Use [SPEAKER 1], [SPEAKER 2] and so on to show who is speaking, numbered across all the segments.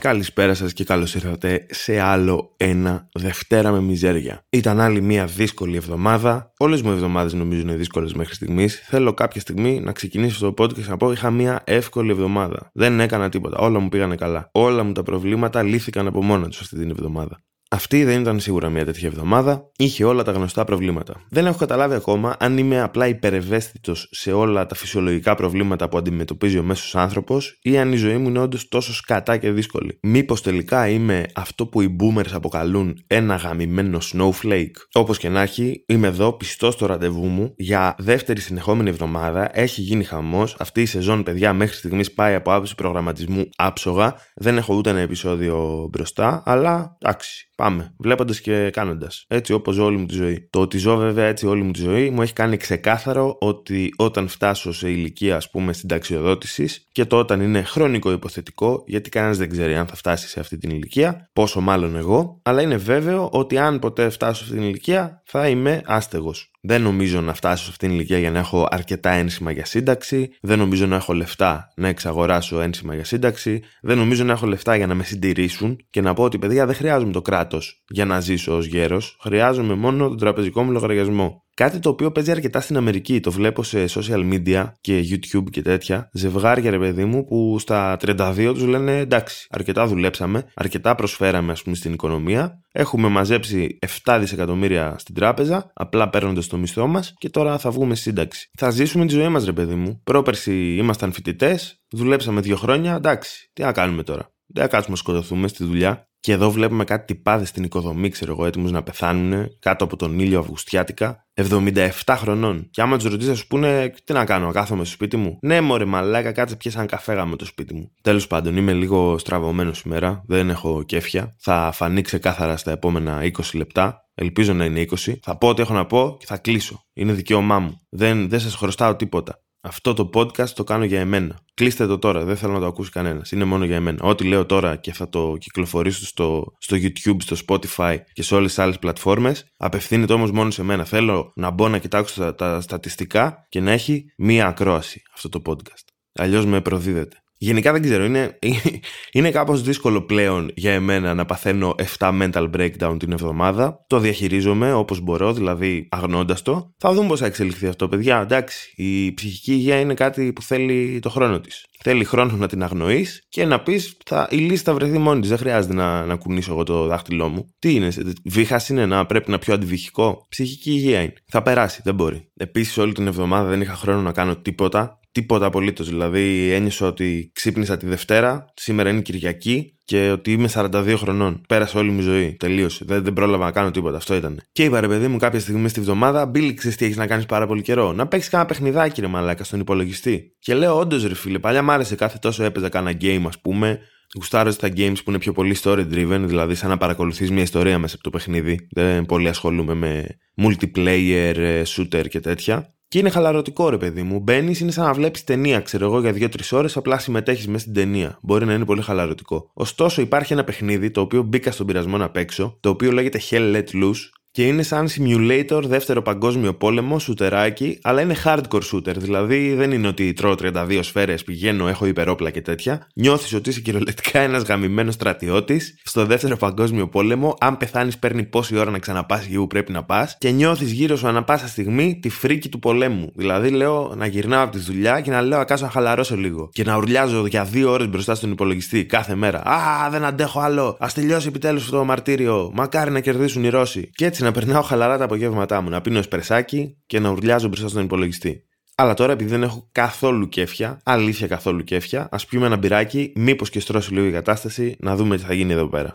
[SPEAKER 1] Καλησπέρα σας και καλώς ήρθατε σε άλλο ένα Δευτέρα με μιζέρια. Ήταν άλλη μια δύσκολη εβδομάδα. Όλες μου οι εβδομάδες νομίζω είναι δύσκολες μέχρι στιγμής. Θέλω κάποια στιγμή να ξεκινήσω το podcast και να πω είχα μια εύκολη εβδομάδα. Δεν έκανα τίποτα. Όλα μου πήγανε καλά. Όλα μου τα προβλήματα λύθηκαν από μόνα τους αυτή την εβδομάδα. Αυτή δεν ήταν σίγουρα μια τέτοια εβδομάδα, είχε όλα τα γνωστά προβλήματα. Δεν έχω καταλάβει ακόμα αν είμαι απλά υπερευαίσθητος σε όλα τα φυσιολογικά προβλήματα που αντιμετωπίζει ο μέσος άνθρωπος ή αν η ζωή μου είναι όντως τόσο σκατά και δύσκολη. Μήπως τελικά είμαι αυτό που οι boomers αποκαλούν ένα γαμημένο snowflake; Όπως και να έχει, είμαι εδώ πιστός στο ραντεβού μου για δεύτερη συνεχόμενη εβδομάδα. Έχει γίνει χαμός. Αυτή η σεζόν, παιδιά, μέχρι στιγμής πάει από άποψη προγραμματισμού άψογα. Δεν έχω ούτε ένα επεισόδιο μπροστά, αλλά εντάξει. Πάμε, βλέποντας και κάνοντας. Έτσι όπως ζω όλη μου τη ζωή. Το ότι ζω βέβαια έτσι όλη μου τη ζωή μου έχει κάνει ξεκάθαρο ότι όταν φτάσω σε ηλικία, ας πούμε, συνταξιοδότησης και το όταν είναι χρονικό υποθετικό, γιατί κανένας δεν ξέρει αν θα φτάσει σε αυτή την ηλικία, πόσο μάλλον εγώ, αλλά είναι βέβαιο ότι αν ποτέ φτάσω σε αυτή την ηλικία θα είμαι άστεγος. Δεν νομίζω να φτάσω σε αυτήν την ηλικία για να έχω αρκετά ένσημα για σύνταξη. Δεν νομίζω να έχω λεφτά να εξαγοράσω ένσημα για σύνταξη. Δεν νομίζω να έχω λεφτά για να με συντηρήσουν και να πω ότι παιδιά δεν χρειάζομαι το κράτος για να ζήσω ως γέρος. Χρειάζομαι μόνο τον τραπεζικό μου λογαριασμό. Κάτι το οποίο παίζει αρκετά στην Αμερική. Το βλέπω σε social media και YouTube και τέτοια. Ζευγάρια, ρε παιδί μου, που στα 32 τους λένε εντάξει, αρκετά δουλέψαμε, αρκετά προσφέραμε, ας πούμε, στην οικονομία. Έχουμε μαζέψει 7 δισεκατομμύρια στην τράπεζα, απλά παίρνοντας το μισθό μας και τώρα θα βγούμε σύνταξη. Θα ζήσουμε τη ζωή μας, ρε παιδί μου. Πρόπερση ήμασταν φοιτητές, δουλέψαμε δύο χρόνια, εντάξει, τι να κάνουμε τώρα. Δεν θα κάτσουμε να σκοτωθούμε στη δουλειά. Και εδώ βλέπουμε κάτι τυπάδες στην οικοδομή, ξέρω εγώ, έτοιμους να πεθάνουν κάτω από τον ήλιο Αυγουστιάτικα, 77 χρονών. Και άμα τους ρωτήσεις, θα σου πούνε, τι να κάνω, να κάθομαι στο σπίτι μου. Ναι, μωρέ, μαλάκα, κάτσε πιέσαν καφέ με το σπίτι μου. Τέλος πάντων, είμαι λίγο στραβωμένος σήμερα, δεν έχω κέφια. Θα φανεί ξεκάθαρα στα επόμενα 20 λεπτά. Ελπίζω να είναι 20. Θα πω ό,τι έχω να πω και θα κλείσω. Είναι δικαίωμά μου. Δεν, δεν σας χρωστάω τίποτα. Αυτό το podcast το κάνω για εμένα. Κλείστε το τώρα, δεν θέλω να το ακούσει κανένας. Είναι μόνο για εμένα. Ό,τι λέω τώρα και θα το κυκλοφορήσω στο, στο YouTube, στο Spotify και σε όλες τις άλλες πλατφόρμες, απευθύνεται όμως μόνο σε μένα. Θέλω να μπω να κοιτάξω τα, τα στατιστικά και να έχει μία ακρόαση αυτό το podcast. Αλλιώς με προδίδεται. Γενικά δεν ξέρω, είναι, είναι κάπως δύσκολο πλέον για εμένα να παθαίνω 7 mental breakdown την εβδομάδα. Το διαχειρίζομαι όπως μπορώ, δηλαδή αγνώντας το. Θα δούμε πώς θα εξελιχθεί αυτό, παιδιά. Εντάξει, η ψυχική υγεία είναι κάτι που θέλει το χρόνο της. Θέλει χρόνο να την αγνοείς και να πεις η λύση θα βρεθεί μόνη της. Δεν χρειάζεται να, να κουνήσω εγώ το δάχτυλό μου. Τι είναι, βήχας είναι να πρέπει να πιω αντιβυχικό. Ψυχική υγεία είναι. Θα περάσει, δεν μπορεί. Επίσης, όλη την εβδομάδα δεν είχα χρόνο να κάνω τίποτα. Τίποτα απολύτως. Δηλαδή, ένιωσα ότι ξύπνησα τη Δευτέρα, σήμερα είναι Κυριακή και ότι είμαι 42 χρονών. Πέρασε όλη μου ζωή. Τελείωσε. Δεν, δεν πρόλαβα να κάνω τίποτα. Αυτό ήταν. Και είπα ρε παιδί μου κάποια στιγμή στη βδομάδα, Μπίλι, ξέρεις τι έχεις να κάνεις πάρα πολύ καιρό. Να παίξεις κάνα παιχνιδάκι ρε μαλάκα στον υπολογιστή. Και λέω, όντως ρε φίλε, παλιά μ' άρεσε κάθε τόσο έπαιζα κάνα game ας πούμε. Γουστάρω στα games που είναι πιο πολύ story driven, δηλαδή σαν να παρακολουθείς μια ιστορία μέσα από το παιχνίδι. Δεν πολύ ασχολούμαι με multiplayer, ε, shooter και τέτοια. Και είναι χαλαρωτικό, ρε παιδί μου. Μπαίνεις, είναι σαν να βλέπεις ταινία, ξέρω εγώ, για δύο-τρεις ώρες, απλά συμμετέχεις μέσα στην ταινία. Μπορεί να είναι πολύ χαλαρωτικό. Ωστόσο, υπάρχει ένα παιχνίδι το οποίο μπήκα στον πειρασμό να παίξω, το οποίο λέγεται Hell Let Loose και είναι σαν simulator δεύτερο παγκόσμιο πόλεμο, σουτεράκι, αλλά είναι hardcore shooter. Δηλαδή δεν είναι ότι τρώω 32 σφαίρες, πηγαίνω, έχω υπερόπλα και τέτοια. Νιώθεις ότι είσαι κυριολεκτικά ένας γαμημένος στρατιώτης στο δεύτερο παγκόσμιο πόλεμο. Αν πεθάνεις, παίρνει πόση ώρα να ξαναπάς εκεί που πρέπει να πας. Και νιώθεις γύρω σου ανά πάσα στιγμή τη φρίκη του πολέμου. Δηλαδή λέω να γυρνάω από τη δουλειά και να λέω ακάσω να χαλαρώσω λίγο. Και να ουρλιάζω για δύο ώρες μπροστά στον υπολογιστή κάθε μέρα. Α, δεν αντέχω άλλο. Α τελειώσει επιτέλους αυτό το μαρτύριο. Μακάρι να κερδίσουν οι Ρώσοι. Και έτσι να περνάω χαλαρά τα απογεύματά μου, να πίνω εσπρεσάκι και να ουρλιάζω μπροστά στον υπολογιστή. Αλλά τώρα επειδή δεν έχω καθόλου κέφια, αλήθεια καθόλου κέφια, ας πιούμε ένα μπυράκι, μήπως και στρώσει λίγο η κατάσταση, να δούμε τι θα γίνει εδώ πέρα.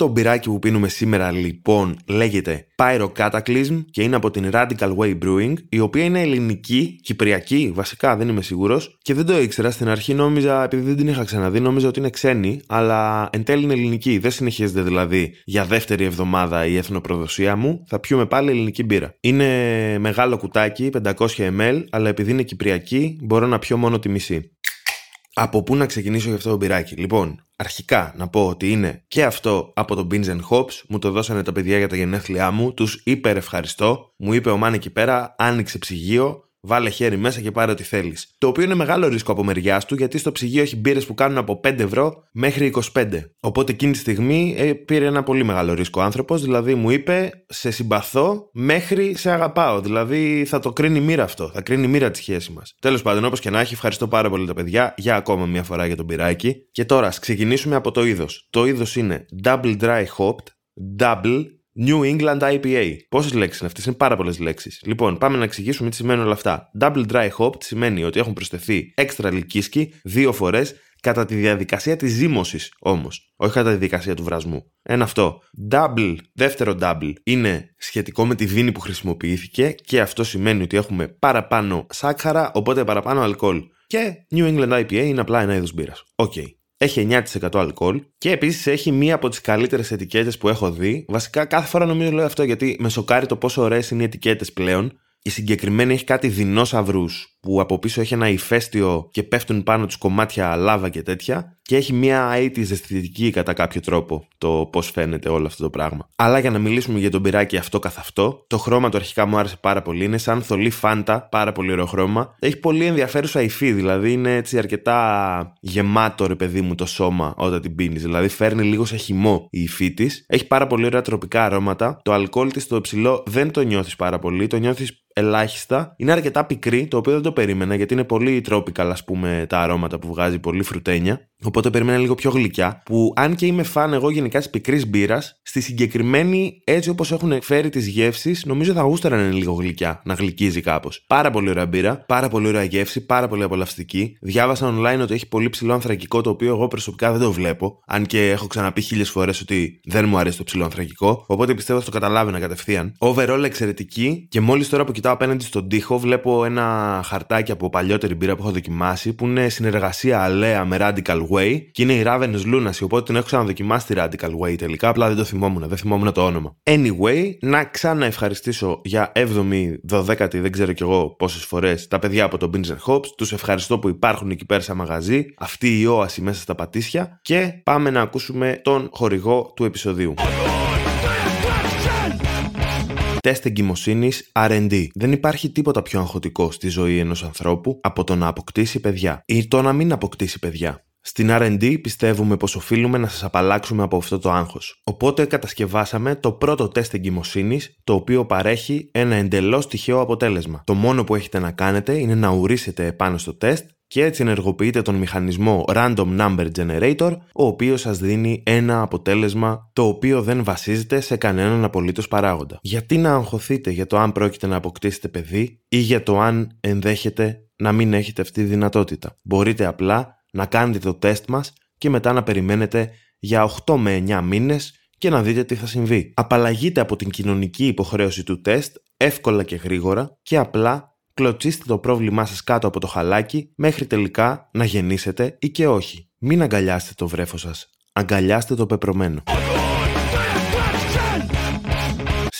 [SPEAKER 1] Το μπυράκι που πίνουμε σήμερα λοιπόν λέγεται Pyro Cataclysm και είναι από την Radical Way Brewing, η οποία είναι ελληνική, κυπριακή, βασικά δεν είμαι σίγουρος και δεν το ήξερα στην αρχή. Νόμιζα, επειδή δεν την είχα ξαναδεί, νόμιζα ότι είναι ξένη, αλλά εν τέλει είναι ελληνική. Δεν συνεχίζεται δηλαδή για δεύτερη εβδομάδα η εθνοπροδοσία μου. Θα πιούμε πάλι ελληνική μπύρα. Είναι μεγάλο κουτάκι, 500 ml, αλλά επειδή είναι κυπριακή, μπορώ να πιω μόνο τη μισή. Από πού να ξεκινήσω για αυτό το μπυράκι; Λοιπόν, αρχικά να πω ότι είναι και αυτό από το Beans and Hops. Μου το δώσανε τα παιδιά για τα γενέθλιά μου. Τους υπερ ευχαριστώ. Μου είπε ο Μάν εκεί πέρα, άνοιξε ψυγείο βάλε χέρι μέσα και πάρε ό,τι θέλεις. Το οποίο είναι μεγάλο ρίσκο από μεριάς του, γιατί στο ψυγείο έχει μπύρες που κάνουν από 5 ευρώ μέχρι 25. Οπότε εκείνη τη στιγμή ε, πήρε ένα πολύ μεγάλο ρίσκο άνθρωπος, δηλαδή μου είπε σε συμπαθώ μέχρι σε αγαπάω. Δηλαδή θα το κρίνει μοίρα αυτό, θα κρίνει μοίρα τη σχέση μας. Τέλος πάντων, όπως και να έχει, ευχαριστώ πάρα πολύ τα παιδιά για ακόμα μια φορά για τον πυράκι. Και τώρα, ας ξεκινήσουμε από το είδος. Το είδος είναι Double Dry Hopped, Double New England IPA. Πόσες λέξεις είναι αυτές, είναι πάρα πολλές λέξεις. Λοιπόν, πάμε να εξηγήσουμε τι σημαίνουν όλα αυτά. Double Dry Hopped σημαίνει ότι έχουν προσθεθεί έξτρα λυκίσκι δύο φορές κατά τη διαδικασία της ζύμωσης όμως, όχι κατά τη διαδικασία του βρασμού. Ένα αυτό. Double, δεύτερο double, είναι σχετικό με τη βύνη που χρησιμοποιήθηκε και αυτό σημαίνει ότι έχουμε παραπάνω σάκχαρα, οπότε παραπάνω αλκοόλ. Και New England IPA είναι απλά ένα είδος μπύρας. Ok. Okay έχει 9% αλκοόλ και επίσης έχει μία από τις καλύτερες ετικέτες που έχω δει. Βασικά κάθε φορά νομίζω λέω αυτό γιατί με σοκάρει το πόσο ωραίες είναι οι ετικέτες πλέον. Η συγκεκριμένη έχει κάτι δεινόσαυρους που από πίσω έχει ένα ηφαίστειο και πέφτουν πάνω τους κομμάτια λάβα και τέτοια και έχει μια 80's αισθητική κατά κάποιο τρόπο το πώς φαίνεται όλο αυτό το πράγμα. Αλλά για να μιλήσουμε για τον πυράκι αυτό καθ' αυτό, το χρώμα του αρχικά μου άρεσε πάρα πολύ. Είναι σαν θολή φάντα, πάρα πολύ ωραίο χρώμα. Έχει πολύ ενδιαφέρουσα υφή, δηλαδή είναι έτσι αρκετά γεμάτο ρε παιδί μου το σώμα όταν την πίνεις. Δηλαδή φέρνει λίγο σε χυμό η υφή της. Έχει πάρα πολύ ωραία τροπικά αρώματα. Το αλκοόλ της στο ψηλό δεν το νιώθεις πάρα πολύ, το νιώθεις ελάχιστα. Είναι αρκετά πικρή, το οποίο δεν το περίμενα γιατί είναι πολύ tropical, ας πούμε, τα αρώματα που βγάζει, πολύ φρουτένια. Οπότε περίμενα λίγο πιο γλυκιά. Που αν και είμαι φαν εγώ γενικά της πικρής μπύρας, στη συγκεκριμένη, έτσι όπως έχουν φέρει τις γεύσεις, νομίζω θα γούστερα να είναι λίγο γλυκιά, να γλυκίζει κάπως. Πάρα πολύ ωραία μπύρα, πάρα πολύ ωραία γεύση, πάρα πολύ απολαυστική. Διάβασα online ότι έχει πολύ ψηλό ανθρακικό, το οποίο εγώ προσωπικά δεν το βλέπω. Αν και έχω ξαναπεί χίλιες φορές ότι δεν μου αρέσει το ψηλό ανθρακικό. Οπότε πιστεύω ότι το καταλάβαινα κατευθείαν. Overall εξαιρετική και μόλις τώρα που κοιτάω απέναντι στον τοίχο βλέπω ένα χαρτάκι από παλιότερη μπύρα που έχω δοκιμάσει που είναι συνεργασία αλέα με Radical Way και είναι η Ravenous Lunacy, οπότε την έχω ξαναδοκιμάσει τη Radical Way τελικά, απλά δεν το θυμόμουν, δεν θυμόμουν το όνομα. Anyway, να ξανά ευχαριστήσω για 7η, 12η, δεν ξέρω κι εγώ πόσες φορές τα παιδιά από το Binzer Hops. Τους ευχαριστώ που υπάρχουν εκεί πέρα σε μαγαζί, αυτή η όαση μέσα στα πατήσια και πάμε να ακούσουμε τον χορηγό του επεισοδίου. Τεστ εγκυμοσύνης RD. Δεν υπάρχει τίποτα πιο αγχωτικό στη ζωή ενός ανθρώπου από το να αποκτήσει παιδιά ή το να μην αποκτήσει παιδιά. Στην R&D πιστεύουμε πως οφείλουμε να σας απαλλάξουμε από αυτό το άγχος. Οπότε κατασκευάσαμε το πρώτο τεστ εγκυμοσύνης, το οποίο παρέχει ένα εντελώς τυχαίο αποτέλεσμα. Το μόνο που έχετε να κάνετε είναι να ουρήσετε επάνω στο τεστ και έτσι ενεργοποιείτε τον μηχανισμό Random Number Generator, ο οποίος σας δίνει ένα αποτέλεσμα το οποίο δεν βασίζεται σε κανέναν απολύτως παράγοντα. Γιατί να αγχωθείτε για το αν πρόκειται να αποκτήσετε παιδί ή για το αν ενδέχεται να μην έχετε αυτή τη δυνατότητα. Μπορείτε απλά να κάνετε το τεστ μας και μετά να περιμένετε για 8 με 9 μήνες και να δείτε τι θα συμβεί. Απαλλαγείτε από την κοινωνική υποχρέωση του τεστ εύκολα και γρήγορα και απλά κλωτσίστε το πρόβλημά σας κάτω από το χαλάκι μέχρι τελικά να γεννήσετε ή και όχι. Μην αγκαλιάσετε το βρέφος σας. Αγκαλιάστε το πεπρωμένο.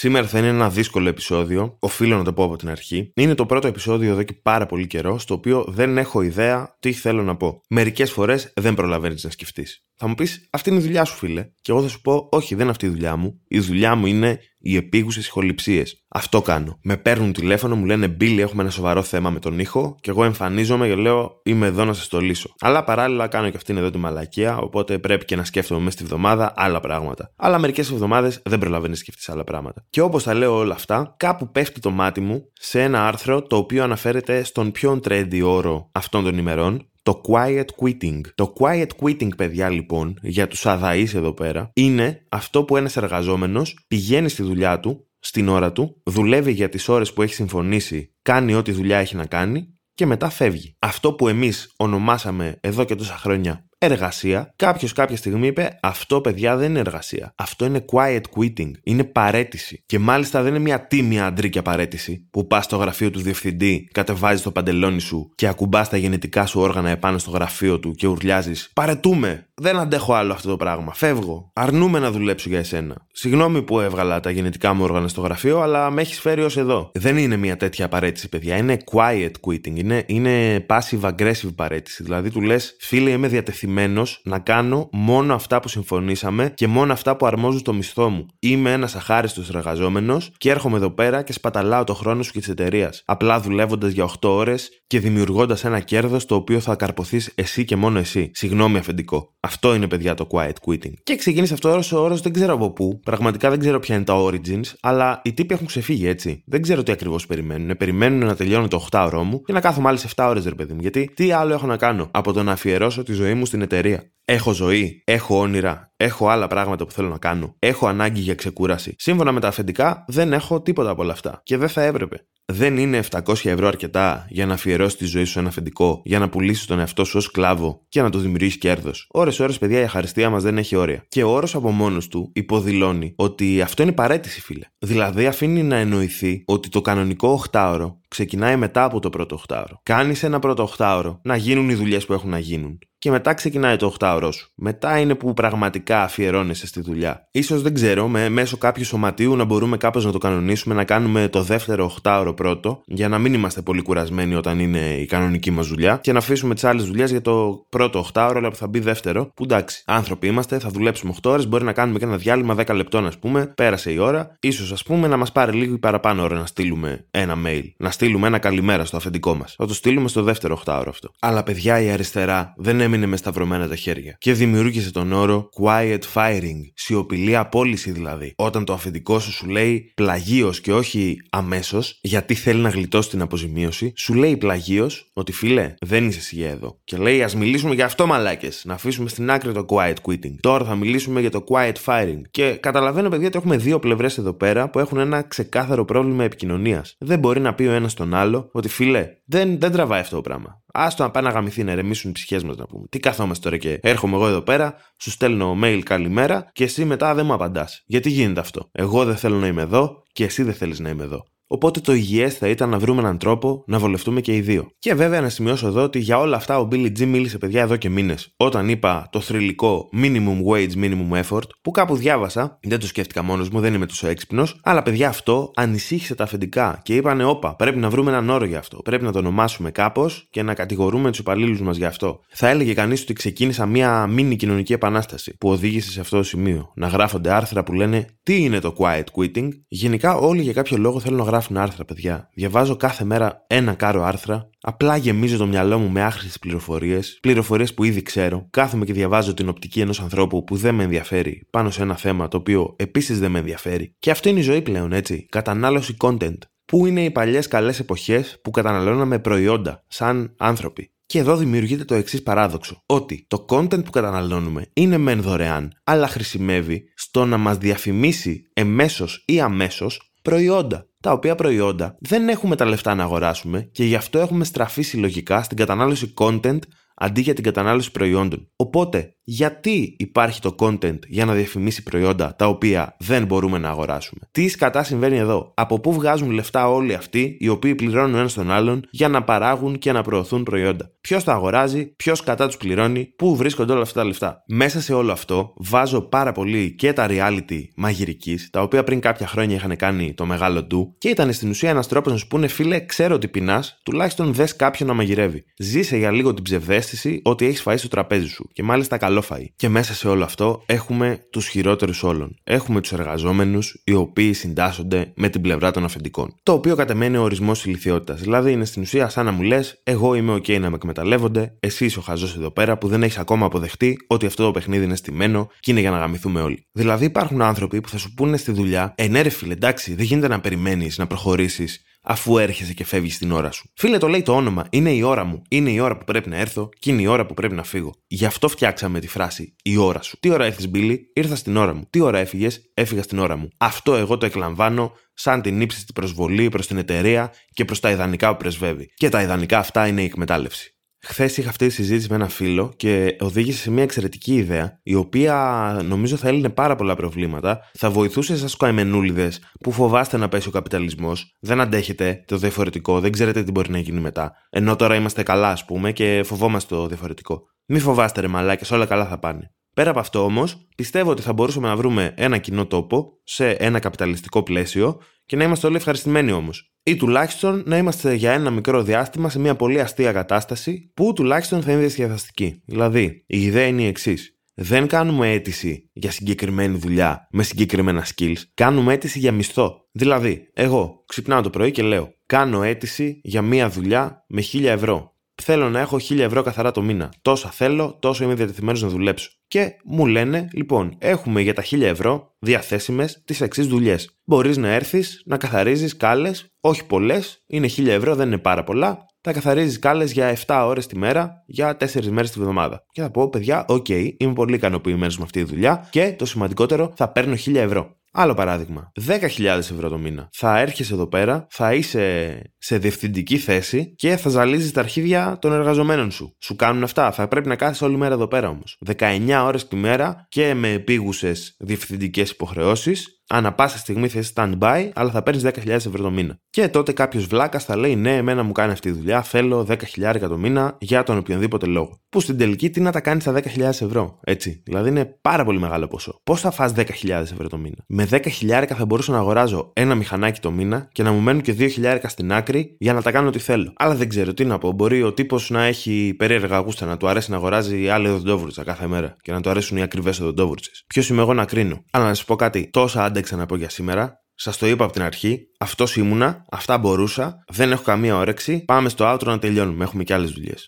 [SPEAKER 1] Σήμερα θα είναι ένα δύσκολο επεισόδιο, οφείλω να το πω από την αρχή. Είναι το πρώτο επεισόδιο εδώ και πάρα πολύ καιρό, στο οποίο δεν έχω ιδέα τι θέλω να πω. Μερικές φορές δεν προλαβαίνεις να σκεφτείς. Θα μου πεις, αυτή είναι η δουλειά σου, φίλε. Και εγώ θα σου πω, Όχι, δεν είναι αυτή η δουλειά μου. Η δουλειά μου είναι οι επίγουσες ηχοληψίες. Αυτό κάνω. Με παίρνουν τηλέφωνο, μου λένε Μπίλι, έχουμε ένα σοβαρό θέμα με τον ήχο, και εγώ εμφανίζομαι και λέω Είμαι εδώ να σας το λύσω. Αλλά παράλληλα κάνω και αυτήν εδώ τη μαλακία, οπότε πρέπει και να σκέφτομαι μέσα στη βδομάδα άλλα πράγματα. Αλλά μερικές εβδομάδες δεν προλαβαίνει να σκεφτείς άλλα πράγματα. Και όπως τα λέω όλα αυτά, κάπου πέφτει το μάτι μου σε ένα άρθρο το οποίο αναφέρεται στον πιο trendy όρο αυτών των ημερών, το quiet quitting. Το quiet quitting, παιδιά, λοιπόν, για τους αδαείς εδώ πέρα, είναι αυτό που ένας εργαζόμενος πηγαίνει στη δουλειά του, στην ώρα του, δουλεύει για τις ώρες που έχει συμφωνήσει, κάνει ό,τι δουλειά έχει να κάνει και μετά φεύγει. Αυτό που εμείς ονομάσαμε εδώ και τόσα χρόνια εργασία, κάποιος κάποια στιγμή είπε: Αυτό, παιδιά, δεν είναι εργασία. Αυτό είναι quiet quitting. Είναι παρέτηση. Και μάλιστα δεν είναι μια τίμια αντρίκια παρέτηση που πας στο γραφείο του διευθυντή, κατεβάζεις το παντελόνι σου και ακουμπάς τα γενετικά σου όργανα επάνω στο γραφείο του και ουρλιάζεις: Παρετούμε! Δεν αντέχω άλλο αυτό το πράγμα. Φεύγω. Αρνούμε να δουλέψω για εσένα. Συγγνώμη που έβγαλα τα γενετικά μου όργανα στο γραφείο, αλλά με έχεις φέρει ως εδώ. Δεν είναι μια τέτοια παρέτηση, παιδιά. Είναι quiet quitting. Είναι, είναι passive aggressive παρέτηση. Δηλαδή του λες: Φίλε, είμαι διατεθειμένος διατεθειμένο να κάνω μόνο αυτά που συμφωνήσαμε και μόνο αυτά που αρμόζουν στο μισθό μου. Είμαι ένας αχάριστος εργαζόμενος και έρχομαι εδώ πέρα και σπαταλάω το χρόνο σου και της εταιρείας. Απλά δουλεύοντας για 8 ώρες και δημιουργώντας ένα κέρδος το οποίο θα καρποθείς εσύ και μόνο εσύ. Συγγνώμη, αφεντικό. Αυτό είναι, παιδιά, το quiet quitting. Και ξεκίνησε αυτό ο όρος, δεν ξέρω από πού. Πραγματικά δεν ξέρω ποια είναι τα origins, αλλά οι τύποι έχουν ξεφύγει έτσι. Δεν ξέρω τι ακριβώς περιμένουν. Περιμένουν να τελειώνω το 8 ώρο μου και να κάθομαι άλλες 7 ώρες, ρε παιδί μου. Γιατί τι άλλο έχω να κάνω από το να αφιερώσω τη ζωή μου στην εταιρεία; Έχω ζωή, έχω όνειρα, έχω άλλα πράγματα που θέλω να κάνω, έχω ανάγκη για ξεκούραση. Σύμφωνα με τα αφεντικά, δεν έχω τίποτα από όλα αυτά. Και δεν θα έπρεπε. Δεν είναι 700 ευρώ αρκετά για να αφιερώσει τη ζωή σου σε ένα αφεντικό, για να πουλήσεις τον εαυτό σου ως κλάβο και να το δημιουργήσει κέρδος. Ωρε-ώρε, παιδιά, η αχαριστία μας δεν έχει όρια. Και ο όρος από μόνος του υποδηλώνει ότι αυτό είναι παρέτηση, φίλε. Δηλαδή, αφήνει να εννοηθεί ότι το κανονικό 8ωρο ξεκινάει μετά από το πρώτο 8ωρο. Κάνεις ένα πρώτο 8ωρο να γίνουν οι δουλειές που έχουν να γίνουν και μετά ξεκινάει το 8ωρο σου. Μετά είναι που πραγματικά αφιερώνεσαι στη δουλειά. σω δεν ξέρω, με, μέσω κάποιου σωματείου να μπορούμε κάπως να το κανονίσουμε, να κάνουμε το δεύτερο 8ωρο πρώτο, για να μην είμαστε πολύ κουρασμένοι όταν είναι η κανονική μας δουλειά και να αφήσουμε τις άλλες δουλειές για το πρώτο 8ωρο, αλλά που θα μπει δεύτερο. Που εντάξει, άνθρωποι είμαστε, θα δουλέψουμε 8 ώρες, μπορεί να κάνουμε και ένα διάλειμμα 10 λεπτών, ας πούμε, πέρασε η ώρα, ίσως ας πούμε να μας πάρει λίγο παραπάνω ώρα να στείλουμε ένα mail, να στείλουμε ένα καλημέρα στο αφεντικό μας. Θα το στείλουμε στο δεύτερο 8ωρο αυτό. Αλλά παιδιά η αριστερά δεν έμεινε μες σταυρωμένα τα χέρια και δημιούργησε τον όρο quiet firing, σιωπηλή απόλυση δηλαδή. Όταν το αφεντικό σου σου λέει πλαγίως και όχι αμέσως, γιατί θέλει να γλιτώσει την αποζημίωση, σου λέει πλαγίως ότι φίλε, δεν είσαι εσύ εδώ. Και λέει ας μιλήσουμε για αυτό μαλάκες, να αφήσουμε στην άκρη το quiet quitting. Τώρα θα μιλήσουμε για το quiet firing. Και καταλαβαίνω, παιδιά, ότι έχουμε δύο πλευρές εδώ πέρα που έχουν ένα ξεκάθαρο πρόβλημα επικοινωνίας. Δεν μπορεί να πει ο ένας τον άλλο ότι φίλε, δεν, δεν τραβάει αυτό το πράγμα. Άστο να πάει να γαμηθεί, να ρεμίσουν οι ψυχές μας να πούμε. Τι καθόμαστε τώρα και έρχομαι εγώ εδώ πέρα, σου στέλνω mail καλημέρα και εσύ μετά δεν μου απαντάς. Γιατί γίνεται αυτό; Εγώ δεν θέλω να είμαι εδώ και εσύ δεν θέλεις να είμαι εδώ. Οπότε το υγιέ θα ήταν να βρούμε έναν τρόπο να βολευτούμε και οι δύο. Και βέβαια να σημειώσω εδώ ότι για όλα αυτά ο Billy G μίλησε παιδιά εδώ και μήνες. Όταν είπα το θρηλυκό minimum wage, minimum effort, που κάπου διάβασα, δεν το σκέφτηκα μόνος μου, δεν είμαι τόσο έξυπνος, αλλά παιδιά αυτό ανησύχησε τα αφεντικά και είπανε: Όπα, πρέπει να βρούμε έναν όρο για αυτό. Πρέπει να το ονομάσουμε κάπως και να κατηγορούμε τους υπαλλήλους μας για αυτό. Θα έλεγε κανείς ότι ξεκίνησα μια μίνι κοινωνική επανάσταση που οδήγησε σε αυτό το σημείο. Να γράφονται άρθρα που λένε Τι είναι το quiet quitting; Γενικά όλοι για κάποιο λόγο θέλουν να γράφουν γράφουν άρθρα, παιδιά. Διαβάζω κάθε μέρα ένα κάρο άρθρα. Απλά γεμίζω το μυαλό μου με άχρηστες πληροφορίες. Πληροφορίες που ήδη ξέρω. Κάθομαι και διαβάζω την οπτική ενός ανθρώπου που δεν με ενδιαφέρει πάνω σε ένα θέμα το οποίο επίσης δεν με ενδιαφέρει. Και αυτό είναι η ζωή πλέον, έτσι. Κατανάλωση content. Πού είναι οι παλιές καλές εποχές που καταναλώναμε προϊόντα, σαν άνθρωποι. Και εδώ δημιουργείται το εξής παράδοξο. Ότι το content που καταναλώνουμε είναι μεν δωρεάν, αλλά χρησιμεύει στο να μας διαφημίσει εμέσως ή αμέσως προϊόντα. Τα οποία προϊόντα δεν έχουμε τα λεφτά να αγοράσουμε και γι' αυτό έχουμε στραφεί συλλογικά στην κατανάλωση content αντί για την κατανάλωση προϊόντων. Οπότε, γιατί υπάρχει το content για να διαφημίσει προϊόντα τα οποία δεν μπορούμε να αγοράσουμε; Τι σκατά συμβαίνει εδώ; Από πού βγάζουν λεφτά όλοι αυτοί οι οποίοι πληρώνουν ένα τον άλλον για να παράγουν και να προωθούν προϊόντα; Ποιος τα αγοράζει, ποιος κατά τους πληρώνει, πού βρίσκονται όλα αυτά τα λεφτά; Μέσα σε όλο αυτό βάζω πάρα πολύ και τα reality μαγειρικής, τα οποία πριν κάποια χρόνια είχαν κάνει το μεγάλο ντου και ήταν στην ουσία ένας τρόπος να σου πούνε φίλε, ξέρω ότι πεινάς, τουλάχιστον δες κάποιον να μαγειρεύει. Ζήσε για λίγο την ψευδέστηση ότι έχεις φάει στο τραπέζι σου και μάλιστα καλό και μέσα σε όλο αυτό έχουμε τους χειρότερους όλων. Έχουμε τους εργαζόμενους οι οποίοι συντάσσονται με την πλευρά των αφεντικών. Το οποίο κατεμένει ο ορισμός ηλικιότητας. Δηλαδή είναι στην ουσία σαν να μου λες: Εγώ είμαι OK να με εκμεταλλεύονται, εσύ είσαι ο χαζός εδώ πέρα που δεν έχεις ακόμα αποδεχτεί ότι αυτό το παιχνίδι είναι στημένο και είναι για να γαμηθούμε όλοι. Δηλαδή υπάρχουν άνθρωποι που θα σου πούνε στη δουλειά: Ε, ναι, ρε φίλε, εντάξει, δεν γίνεται να περιμένεις να προχωρήσεις αφού έρχεσαι και φεύγεις την ώρα σου. Φίλε, το λέει το όνομα. Είναι η ώρα μου. Είναι η ώρα που πρέπει να έρθω και είναι η ώρα που πρέπει να φύγω. Γι' αυτό φτιάξαμε τη φράση Η ώρα σου. Τι ώρα ήρθε, Μπίλι, ήρθα στην ώρα μου. Τι ώρα έφυγες, έφυγα στην ώρα μου. Αυτό εγώ το εκλαμβάνω σαν την ύψιστη προσβολή προς την εταιρεία και προς τα ιδανικά που πρεσβεύει. Και τα ιδανικά αυτά είναι η εκμετάλλευση. Χθες είχα αυτή τη συζήτηση με ένα φίλο και οδήγησε σε μια εξαιρετική ιδέα, η οποία νομίζω θα έλυνε πάρα πολλά προβλήματα, θα βοηθούσε εσάς καημενούλιδες που φοβάστε να πέσει ο καπιταλισμός, δεν αντέχετε το διαφορετικό, δεν ξέρετε τι μπορεί να γίνει μετά. Ενώ τώρα είμαστε καλά, ας πούμε, και φοβόμαστε το διαφορετικό. Μη φοβάστε, ρε μαλάκες, όλα καλά θα πάνε. Πέρα από αυτό όμως, πιστεύω ότι θα μπορούσαμε να βρούμε ένα κοινό τόπο σε ένα καπιταλιστικό πλαίσιο και να είμαστε όλοι ευχαριστημένοι όμως. Ή τουλάχιστον να είμαστε για ένα μικρό διάστημα σε μια πολύ αστεία κατάσταση που τουλάχιστον θα είναι διασκεδαστική. Δηλαδή, η ιδέα είναι η εξής. Δεν κάνουμε αίτηση για συγκεκριμένη δουλειά με συγκεκριμένα skills. Κάνουμε αίτηση για μισθό. Δηλαδή, εγώ ξυπνάω το πρωί και λέω: Κάνω αίτηση για μία δουλειά με 1000 ευρώ. Θέλω να έχω 1000 ευρώ καθαρά το μήνα. Τόσα θέλω, τόσο είμαι διατεθειμένος να δουλέψω. Και μου λένε, λοιπόν, έχουμε για τα 1000 ευρώ διαθέσιμες τις εξής δουλειές. Μπορείς να έρθεις να καθαρίζεις σκάλες, όχι πολλές, είναι 1000 ευρώ, δεν είναι πάρα πολλά. Θα καθαρίζεις σκάλες για 7 ώρες τη μέρα, για 4 μέρες τη βδομάδα. Και θα πω, παιδιά, ok, okay, είμαι πολύ ικανοποιημένος με αυτή τη δουλειά και το σημαντικότερο, θα παίρνω 1000 ευρώ. Άλλο παράδειγμα. 10.000 ευρώ το μήνα. Θα έρχεσαι εδώ πέρα, θα είσαι σε διευθυντική θέση και θα ζαλίζεις τα αρχίδια των εργαζομένων σου. Σου κάνουν αυτά. Θα πρέπει να κάθεσαι όλη μέρα εδώ πέρα όμως. 19 ώρες τη μέρα και με επίγουσες διευθυντικές υποχρεώσεις Ανά πάσα στιγμή θα είσαι stand-by, αλλά θα παίρνεις 10.000 ευρώ το μήνα. Και τότε κάποιος βλάκας θα λέει: Ναι, εμένα μου κάνει αυτή τη δουλειά, θέλω 10.000 το μήνα για τον οποιονδήποτε λόγο. Που στην τελική τι να τα κάνεις στα 10.000 ευρώ, έτσι; Δηλαδή είναι πάρα πολύ μεγάλο ποσό. Πώς θα φας 10.000 ευρώ το μήνα; Με 10.000 θα μπορούσα να αγοράζω ένα μηχανάκι το μήνα και να μου μένουν και 2.000 στην άκρη για να τα κάνω ό,τι θέλω. Αλλά δεν ξέρω τι να πω. Μπορεί ο τύπος να έχει περίεργα γούστα, να του αρέσει να αγοράζει άλλη οδοντόβουρτσα κάθε μέρα και να του αρέσουν οι ακριβές οδοντόβουρτσες. Ποιος είμαι εγώ να κρίνω; Αλλά να σας πω κάτι, τόσα άντε άντεξα να πω για σήμερα. Σας το είπα από την αρχή. Αυτός ήμουνα, αυτά μπορούσα. Δεν έχω καμία όρεξη. Πάμε στο outro να τελειώνουμε. Έχουμε και άλλες δουλειές.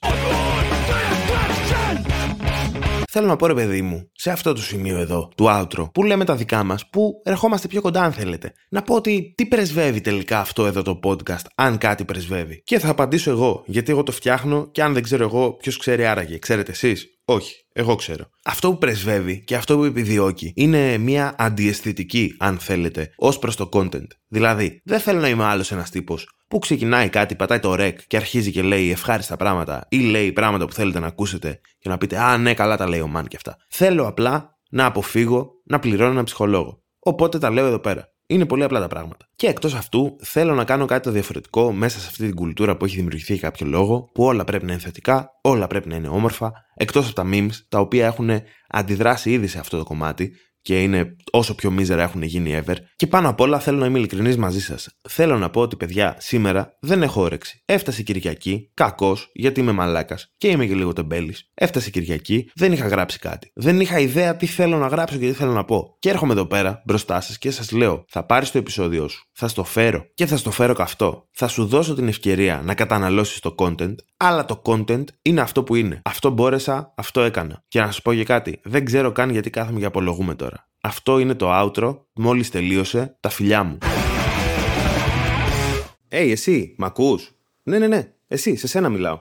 [SPEAKER 1] Θέλω να πω ρε παιδί μου, σε αυτό το σημείο εδώ, του outro, που λέμε τα δικά μας, που ερχόμαστε πιο κοντά αν θέλετε, να πω ότι τι πρεσβεύει τελικά αυτό εδώ το podcast, αν κάτι πρεσβεύει. Και θα απαντήσω εγώ, γιατί εγώ το φτιάχνω και αν δεν ξέρω εγώ, ποιος ξέρει άραγε. Ξέρετε εσείς. Όχι, εγώ ξέρω. Αυτό που πρεσβεύει και αυτό που επιδιώκει είναι μια αντιαισθητική, αν θέλετε, ως προς το content. Δηλαδή, δεν θέλω να είμαι άλλος ένας τύπος που ξεκινάει κάτι, πατάει το rec και αρχίζει και λέει ευχάριστα πράγματα ή λέει πράγματα που θέλετε να ακούσετε και να πείτε Α, ναι, καλά τα λέει ο Μαν και αυτά. Θέλω απλά να αποφύγω να πληρώνω έναν ψυχολόγο. Οπότε τα λέω εδώ πέρα. Είναι πολύ απλά τα πράγματα. Και εκτός αυτού, θέλω να κάνω κάτι το διαφορετικό μέσα σε αυτή την κουλτούρα που έχει δημιουργηθεί για κάποιο λόγο, που όλα πρέπει να είναι θετικά, όλα πρέπει να είναι όμορφα, εκτός από τα memes, τα οποία έχουν αντιδράσει ήδη σε αυτό το κομμάτι και είναι όσο πιο μίζερα έχουν γίνει ever. Και πάνω απ' όλα θέλω να είμαι ειλικρινής μαζί σας. Θέλω να πω ότι παιδιά, σήμερα δεν έχω όρεξη. Έφτασε η Κυριακή, κακός, γιατί είμαι μαλάκας και είμαι και λίγο τεμπέλης. Έφτασε η Κυριακή, δεν είχα γράψει κάτι. Δεν είχα ιδέα τι θέλω να γράψω και τι θέλω να πω. Και έρχομαι εδώ πέρα μπροστά σας και σας λέω: Θα πάρεις το επεισόδιο σου, θα στο φέρω και θα στο φέρω καυτό. Θα σου δώσω την ευκαιρία να καταναλώσεις το content, αλλά το content είναι αυτό που είναι. Αυτό μπόρεσα, αυτό έκανα. Και να σας πω για κάτι, δεν ξέρω καν γιατί κάθομαι για απολογούμε τώρα. Αυτό είναι το outro, μόλις τελείωσε, τα φιλιά μου. Hey, εσύ, μ' ακούς; Ναι, ναι, ναι, εσύ, σε σένα μιλάω.